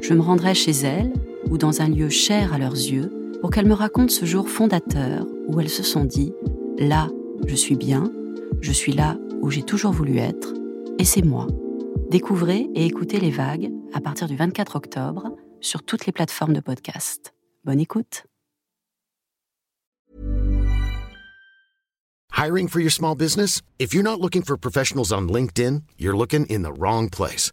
Je me rendrai chez elles ou dans un lieu cher à leurs yeux pour qu'elles me racontent ce jour fondateur où elles se sont dit ⁇ Là, je suis bien, je suis là où j'ai toujours voulu être, et c'est moi. Découvrez et écoutez les vagues à partir du 24 octobre sur toutes les plateformes de podcast. Bonne écoute. Hiring for your small business? If you're not looking for professionals on LinkedIn, you're looking in the wrong place.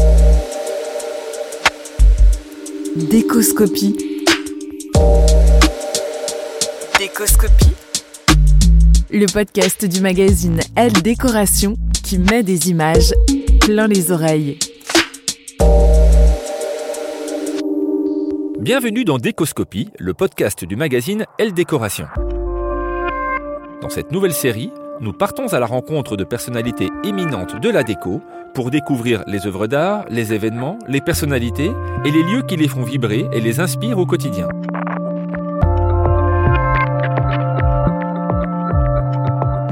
Décoscopie. Décoscopie. Le podcast du magazine Elle Décoration qui met des images plein les oreilles. Bienvenue dans Décoscopie, le podcast du magazine Elle Décoration. Dans cette nouvelle série, nous partons à la rencontre de personnalités éminentes de la déco pour découvrir les œuvres d'art, les événements, les personnalités et les lieux qui les font vibrer et les inspirent au quotidien.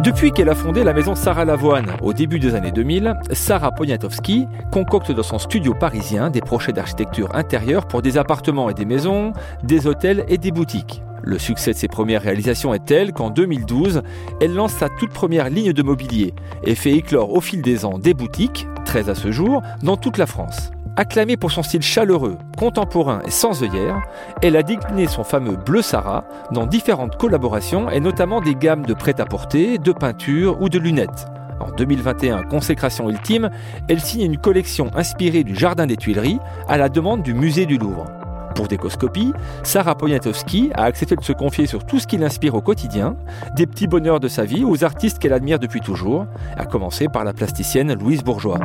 Depuis qu'elle a fondé la maison Sarah Lavoine au début des années 2000, Sarah Poniatowski concocte dans son studio parisien des projets d'architecture intérieure pour des appartements et des maisons, des hôtels et des boutiques. Le succès de ses premières réalisations est tel qu'en 2012, elle lance sa toute première ligne de mobilier et fait éclore au fil des ans des boutiques, 13 à ce jour, dans toute la France. Acclamée pour son style chaleureux, contemporain et sans œillère, elle a décliné son fameux Bleu Sarah dans différentes collaborations et notamment des gammes de prêt-à-porter, de peinture ou de lunettes. En 2021, consécration ultime, elle signe une collection inspirée du Jardin des Tuileries à la demande du Musée du Louvre. Pour Décoscopie, Sarah Poniatowski a accepté de se confier sur tout ce qui l'inspire au quotidien, des petits bonheurs de sa vie aux artistes qu'elle admire depuis toujours, à commencer par la plasticienne Louise Bourgeois.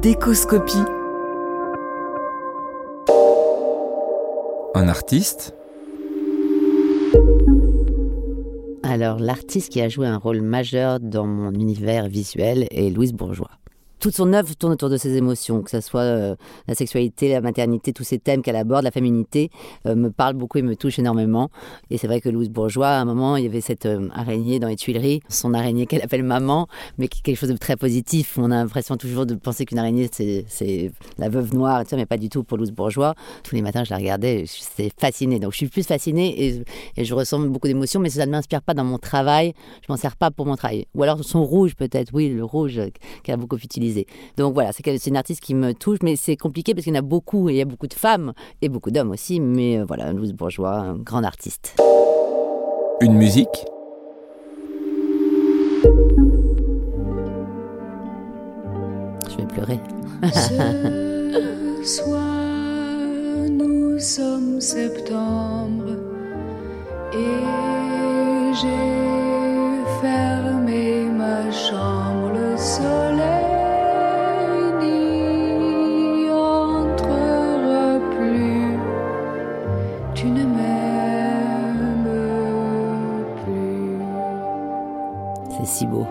Décoscopie. Un artiste? Alors, l'artiste qui a joué un rôle majeur dans mon univers visuel est Louise Bourgeois toute son œuvre tourne autour de ses émotions, que ce soit euh, la sexualité, la maternité, tous ces thèmes qu'elle aborde, la féminité, euh, me parle beaucoup et me touche énormément. Et c'est vrai que Louise Bourgeois, à un moment, il y avait cette euh, araignée dans les Tuileries, son araignée qu'elle appelle maman, mais qui est quelque chose de très positif. On a l'impression toujours de penser qu'une araignée, c'est la veuve noire, mais pas du tout pour Louise Bourgeois. Tous les matins, je la regardais, j'étais fascinée. Donc je suis plus fascinée et, et je ressens beaucoup d'émotions, mais ça ne m'inspire pas dans mon travail. Je m'en sers pas pour mon travail. Ou alors son rouge, peut-être, oui, le rouge qu'elle a beaucoup utilisé. Donc voilà, c'est une artiste qui me touche, mais c'est compliqué parce qu'il y en a beaucoup, et il y a beaucoup de femmes et beaucoup d'hommes aussi, mais euh, voilà, Louise Bourgeois, un grand artiste. Une musique? Je vais pleurer. Ce soir, nous sommes septembre et j'ai si beau,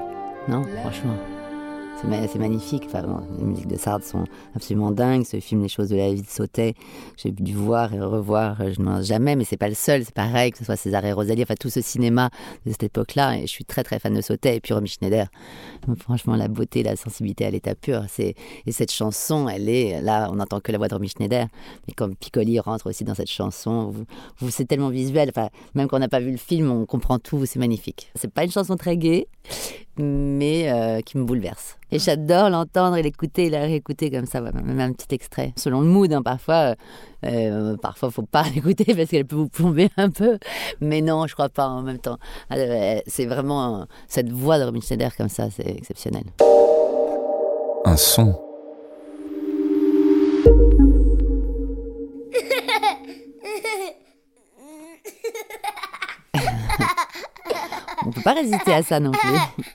non Franchement, c'est ma- c'est magnifique. Enfin, les musiques de Sard sont absolument dingues. Ce film, Les choses de la vie de Sautet, j'ai dû voir et revoir, euh, je ne mange jamais, mais c'est pas le seul. C'est pareil, que ce soit César et Rosalie, enfin tout ce cinéma de cette époque-là. Et je suis très très fan de Sautet et puis Romy Schneider. Franchement, la beauté, la sensibilité à l'état pur. Et cette chanson, elle est là, on n'entend que la voix de Romy Schneider, mais comme Piccoli rentre aussi dans cette chanson, vous- c'est tellement visuel. Enfin, même quand on n'a pas vu le film, on comprend tout. C'est magnifique. C'est pas une chanson très gaie, mais euh, qui me bouleverse. Et j'adore l'entendre et l'écouter, et la réécouter comme ça, même un petit extrait. Selon le mood, hein, parfois, euh, euh, parfois faut pas l'écouter parce qu'elle peut vous plomber un peu. Mais non, je crois pas en même temps. Euh, c'est vraiment cette voix de Robin Schneider comme ça, c'est exceptionnel. Un son. On peut pas résister à ça non plus.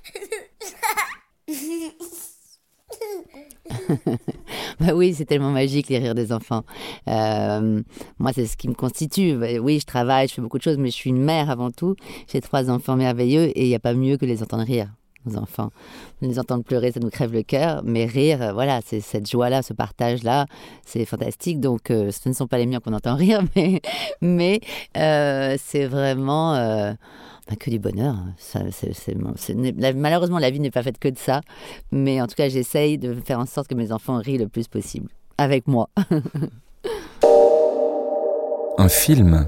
bah oui, c'est tellement magique les rires des enfants. Euh, moi, c'est ce qui me constitue. Oui, je travaille, je fais beaucoup de choses, mais je suis une mère avant tout. J'ai trois enfants merveilleux et il n'y a pas mieux que les entendre rire. Nos enfants, les entendre pleurer, ça nous crève le cœur, mais rire, euh, voilà, c'est cette joie-là, ce partage-là, c'est fantastique. Donc, euh, ce ne sont pas les miens qu'on entend rire, mais, c'est vraiment bah, que du bonheur. Ça, mon- c'est- la- malheureusement, la vie n'est pas faite que de ça, mais en tout cas, j'essaye de faire en sorte que mes enfants rient le plus possible avec moi. Un film.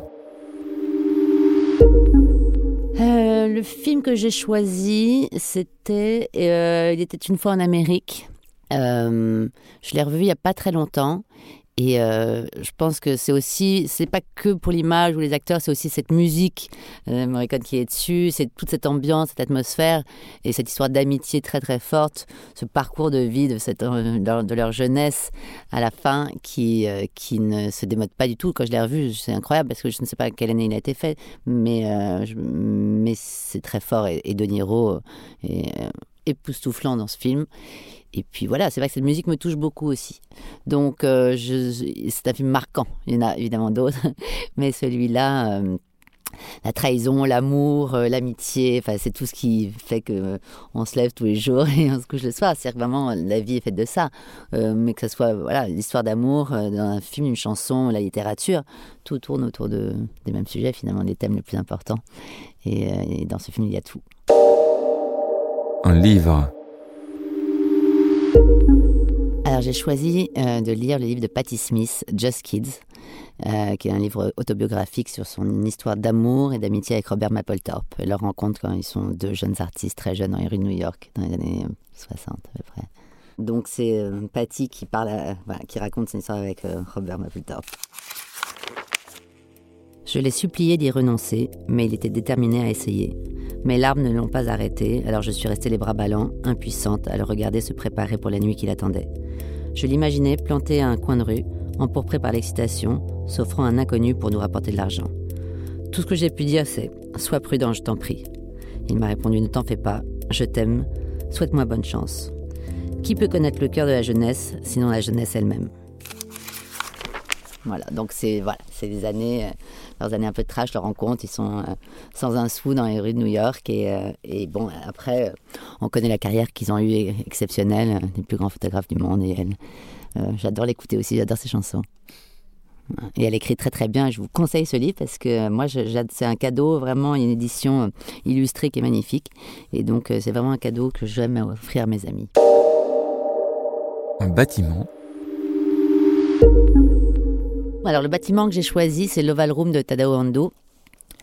Euh, le film que j'ai choisi, c'était euh, Il était une fois en Amérique. Euh, je l'ai revu il n'y a pas très longtemps. Et euh, je pense que c'est aussi, c'est pas que pour l'image ou les acteurs, c'est aussi cette musique euh, Morricone qui est dessus, c'est toute cette ambiance, cette atmosphère et cette histoire d'amitié très très forte, ce parcours de vie de, cette, euh, de leur- jeunesse à la fin qui, euh, qui ne se démode pas du tout. Quand je l'ai revu, c'est incroyable parce que je ne sais pas quelle année il a été fait, mais, mais c'est très fort et, et De Niro euh, époustouflant dans ce film. Et puis voilà, c'est vrai que cette musique me touche beaucoup aussi. Donc euh, c'est un film marquant. Il y en a évidemment d'autres, mais celui-là, euh, la trahison, l'amour, euh, l'amitié, enfin c'est tout ce qui fait que on se lève tous les jours et on se couche le soir. C'est vraiment la vie est faite de ça. Mais que ce soit voilà l'histoire d'amour dans un film, une chanson, la littérature, tout tourne autour de, des mêmes sujets finalement, des thèmes les plus importants. Et dans ce film, il y a tout. Un livre. Alors j'ai choisi euh, de lire le livre de Patti Smith, Just Kids, euh, qui est un livre autobiographique sur son histoire d'amour et d'amitié avec Robert Mapplethorpe. Et leur rencontre quand ils sont deux jeunes artistes très jeunes dans les rues de New York, dans les années euh, 60 à peu près. Donc c'est euh, Patty qui parle, qui raconte son histoire avec euh, Robert Mapplethorpe. Je l'ai supplié d'y renoncer, mais il était déterminé à essayer. Mes larmes ne l'ont pas arrêté, alors je suis restée les bras ballants, impuissante, à le regarder se préparer pour la nuit qui l'attendait. Je l'imaginais planté à un coin de rue, empourpré par l'excitation, s'offrant à un inconnu pour nous rapporter de l'argent. Tout ce que j'ai pu dire, c'est Sois prudent, je t'en prie. Il m'a répondu Ne t'en fais pas, je t'aime, souhaite-moi bonne chance. Qui peut connaître le cœur de la jeunesse, sinon la jeunesse elle-même? Voilà, donc c'est des années, euh, leurs années un peu de trash, leur rencontre, ils sont euh, sans un sou dans les rues de New York et, euh, et bon, après, euh, on connaît la carrière qu'ils ont eue exceptionnelle, les plus grands photographes du monde et elle. j'adore l'écouter aussi, j'adore ses chansons. Et elle écrit très très bien. Je vous conseille ce livre parce que moi, c'est un cadeau vraiment. Une édition illustrée qui est magnifique. Et donc, c'est vraiment un cadeau que j'aime offrir à mes amis. Un bâtiment. Alors, le bâtiment que j'ai choisi, c'est l'Oval Room de Tadao Ando.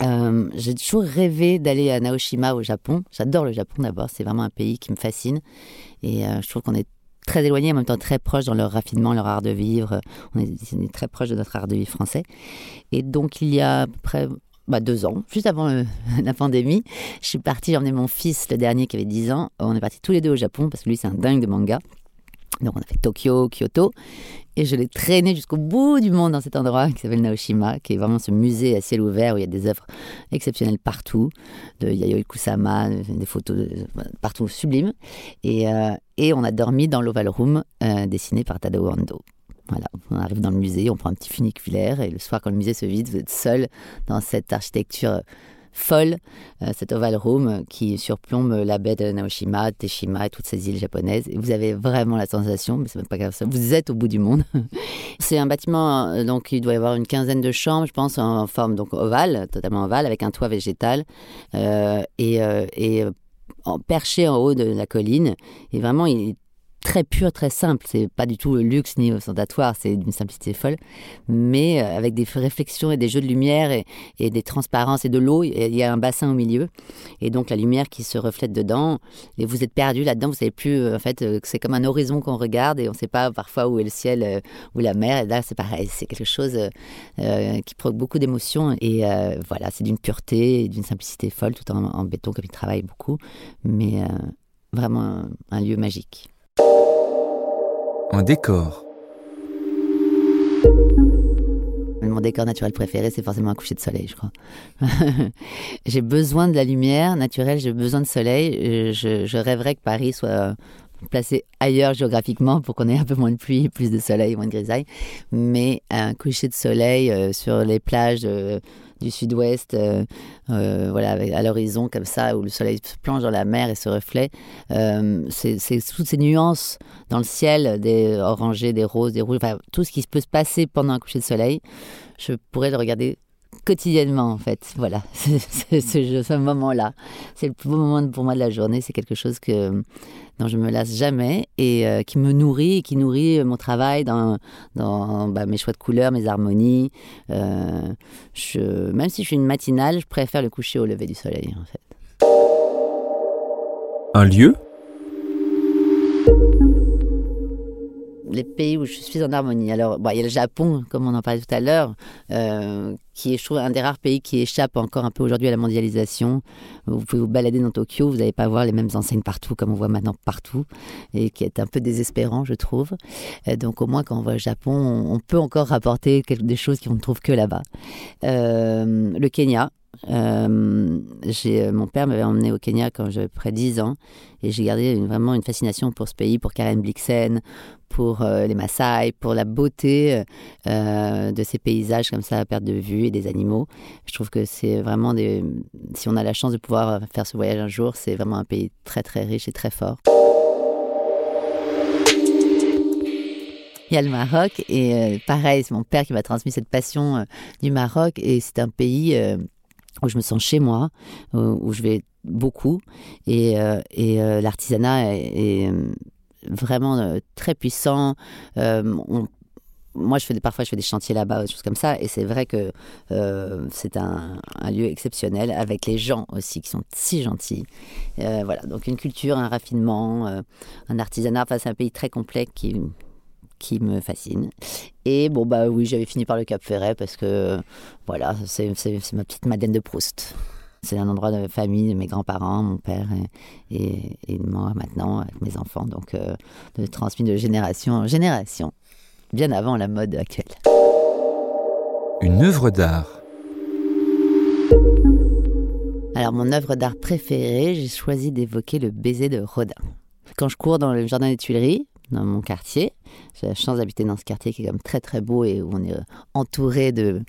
Euh, j'ai toujours rêvé d'aller à Naoshima au Japon. J'adore le Japon d'abord, c'est vraiment un pays qui me fascine. Et euh, je trouve qu'on est très éloigné, en même temps très proche dans leur raffinement, leur art de vivre. On est, on est très proche de notre art de vivre français. Et donc, il y a à peu près bah, deux ans, juste avant euh, la pandémie, je suis partie, j'ai emmené mon fils, le dernier qui avait 10 ans. On est partis tous les deux au Japon parce que lui, c'est un dingue de manga. Donc, on a fait Tokyo, Kyoto. Et je l'ai traîné jusqu'au bout du monde dans cet endroit qui s'appelle Naoshima, qui est vraiment ce musée à ciel ouvert où il y a des œuvres exceptionnelles partout, de Yayoi Kusama, des photos partout sublimes. Et, euh, et on a dormi dans l'Oval Room euh, dessiné par Tadao Ando. Voilà, on arrive dans le musée, on prend un petit funiculaire et le soir quand le musée se vide, vous êtes seul dans cette architecture folle, euh, cet oval room qui surplombe la baie de Naoshima, Teshima et toutes ces îles japonaises. Vous avez vraiment la sensation, mais c'est même pas grave, ça, vous êtes au bout du monde. c'est un bâtiment, euh, donc il doit y avoir une quinzaine de chambres, je pense, en forme donc ovale, totalement ovale, avec un toit végétal euh, et, perché en haut de la colline. Et vraiment, il est très pur, très simple. C'est pas du tout luxe ni ostentatoire, c'est d'une simplicité folle, mais euh, avec des réflexions et des jeux de lumière et, des transparences et de l'eau. Il y a un bassin au milieu et donc la lumière qui se reflète dedans. Et vous êtes perdu là-dedans. Vous savez plus euh, en fait euh, c'est comme un horizon qu'on regarde et on ne sait pas parfois où est le ciel ou la mer. Et là c'est pareil, c'est quelque chose qui provoque beaucoup d'émotions et voilà, c'est d'une pureté et d'une simplicité folle, tout en, béton comme il travaille beaucoup, mais vraiment un lieu magique. Un décor. Mon décor naturel préféré, c'est forcément un coucher de soleil, je crois. j'ai besoin de la lumière naturelle, j'ai besoin de soleil. Euh, Je, je rêverais que Paris soit placé ailleurs géographiquement pour qu'on ait un peu moins de pluie, plus de soleil, moins de grisaille. Mais un coucher de soleil euh, sur les plages euh, du sud-ouest, euh, voilà, à l'horizon comme ça, où le soleil se plonge dans la mer et se reflète, c'est toutes ces nuances dans le ciel, des orangés, des roses, des rouges, tout ce qui peut se passer pendant un coucher de soleil je pourrais le regarder quotidiennement en fait. Voilà, ce, ce moment-là. C'est le plus beau moment pour moi de la journée. C'est quelque chose que, dont je me lasse jamais et euh, qui me nourrit qui nourrit mon travail dans, dans bah, mes choix de couleurs, mes harmonies. Euh, même si je suis une matinale, je préfère le coucher au lever du soleil en fait. Un lieu? Pays où je suis en harmonie. Alors, bon, il y a le Japon, comme on en parlait tout à l'heure, euh, qui est, je trouve, un des rares pays qui échappe encore un peu aujourd'hui à la mondialisation. Vous pouvez vous balader dans Tokyo, vous n'allez pas voir les mêmes enseignes partout, comme on voit maintenant partout, et qui est un peu désespérant, je trouve. Euh, donc, au moins, quand on va au Japon, on, peut encore rapporter des choses qu'on ne trouve que là-bas. Euh, le Kenya. Euh, j'ai, mon père m'avait emmené au Kenya quand j'avais près de 10 ans et j'ai gardé vraiment une fascination pour ce pays, pour Karen Blixen, pour euh, les Maasai, pour la beauté euh, de ces paysages comme ça à perte de vue et des animaux. Je trouve que c'est vraiment des... Si on a la chance de pouvoir faire ce voyage un jour, c'est vraiment un pays très très riche et très fort. Il y a le Maroc et euh, pareil, c'est mon père qui m'a transmis cette passion euh, du Maroc et c'est un pays euh, où je me sens chez moi, où, où je vais beaucoup et, euh, et euh, l'artisanat est, euh, vraiment euh, très puissant. Euh, moi, je fais des, parfois, je fais des chantiers là-bas, des choses comme ça, et c'est vrai que euh, c'est un, lieu exceptionnel avec les gens aussi qui sont si gentils. Euh, voilà, donc une culture, un raffinement, euh, un artisanat. Enfin, c'est un pays très complet qui qui me fascine. Et bon bah oui, j'avais fini par le Cap Ferret parce que voilà, c'est ma petite Madeleine de Proust. C'est un endroit de famille, de mes grands-parents, mon père et, et, et moi maintenant, avec mes enfants. Donc, euh, de transmis de génération en génération, bien avant la mode actuelle. Une œuvre d'art. Alors, mon œuvre d'art préférée, j'ai choisi d'évoquer le baiser de Rodin. Quand je cours dans le jardin des Tuileries, dans mon quartier, j'ai la chance d'habiter dans ce quartier qui est comme très très beau et où on est euh, entouré de,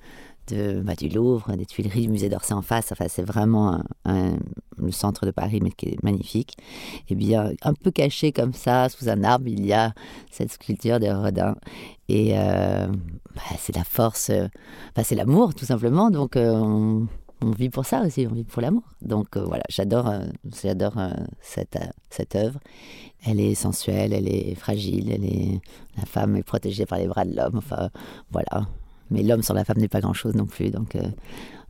bah, du Louvre, des Tuileries, du musée d'Orsay en face. Enfin, c'est vraiment un- le centre de Paris, mais qui est magnifique. Et bien, un peu caché comme ça, sous un arbre, il y a cette sculpture de Rodin. Et euh, bah, c'est la force, euh, c'est l'amour tout simplement. Donc, euh, on, on vit pour ça aussi, on vit pour l'amour. Donc euh, voilà, j'adore, euh, j'adore euh, cette, cette œuvre. Elle est sensuelle, elle est fragile, elle est la femme est protégée par les bras de l'homme. Enfin voilà, mais l'homme sans la femme n'est pas grand chose non plus. Donc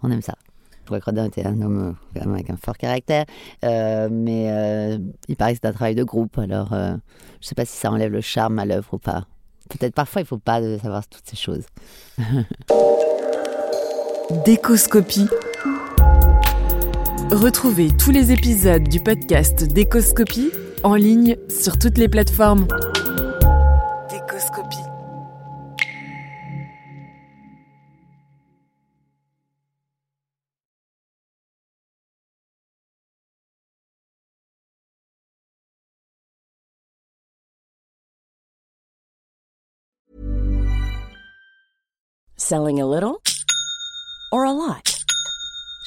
on aime ça. Je crois que Rodin était un homme avec un fort caractère, mais il paraît que c'est un travail de groupe. Alors je ne sais pas si ça enlève le charme à l'œuvre ou pas. Peut-être parfois il ne faut pas savoir toutes ces choses. Décoscopie. Retrouvez tous les épisodes du podcast Décoscopie en ligne sur toutes les plateformes. Décoscopie. Selling a little or a lot?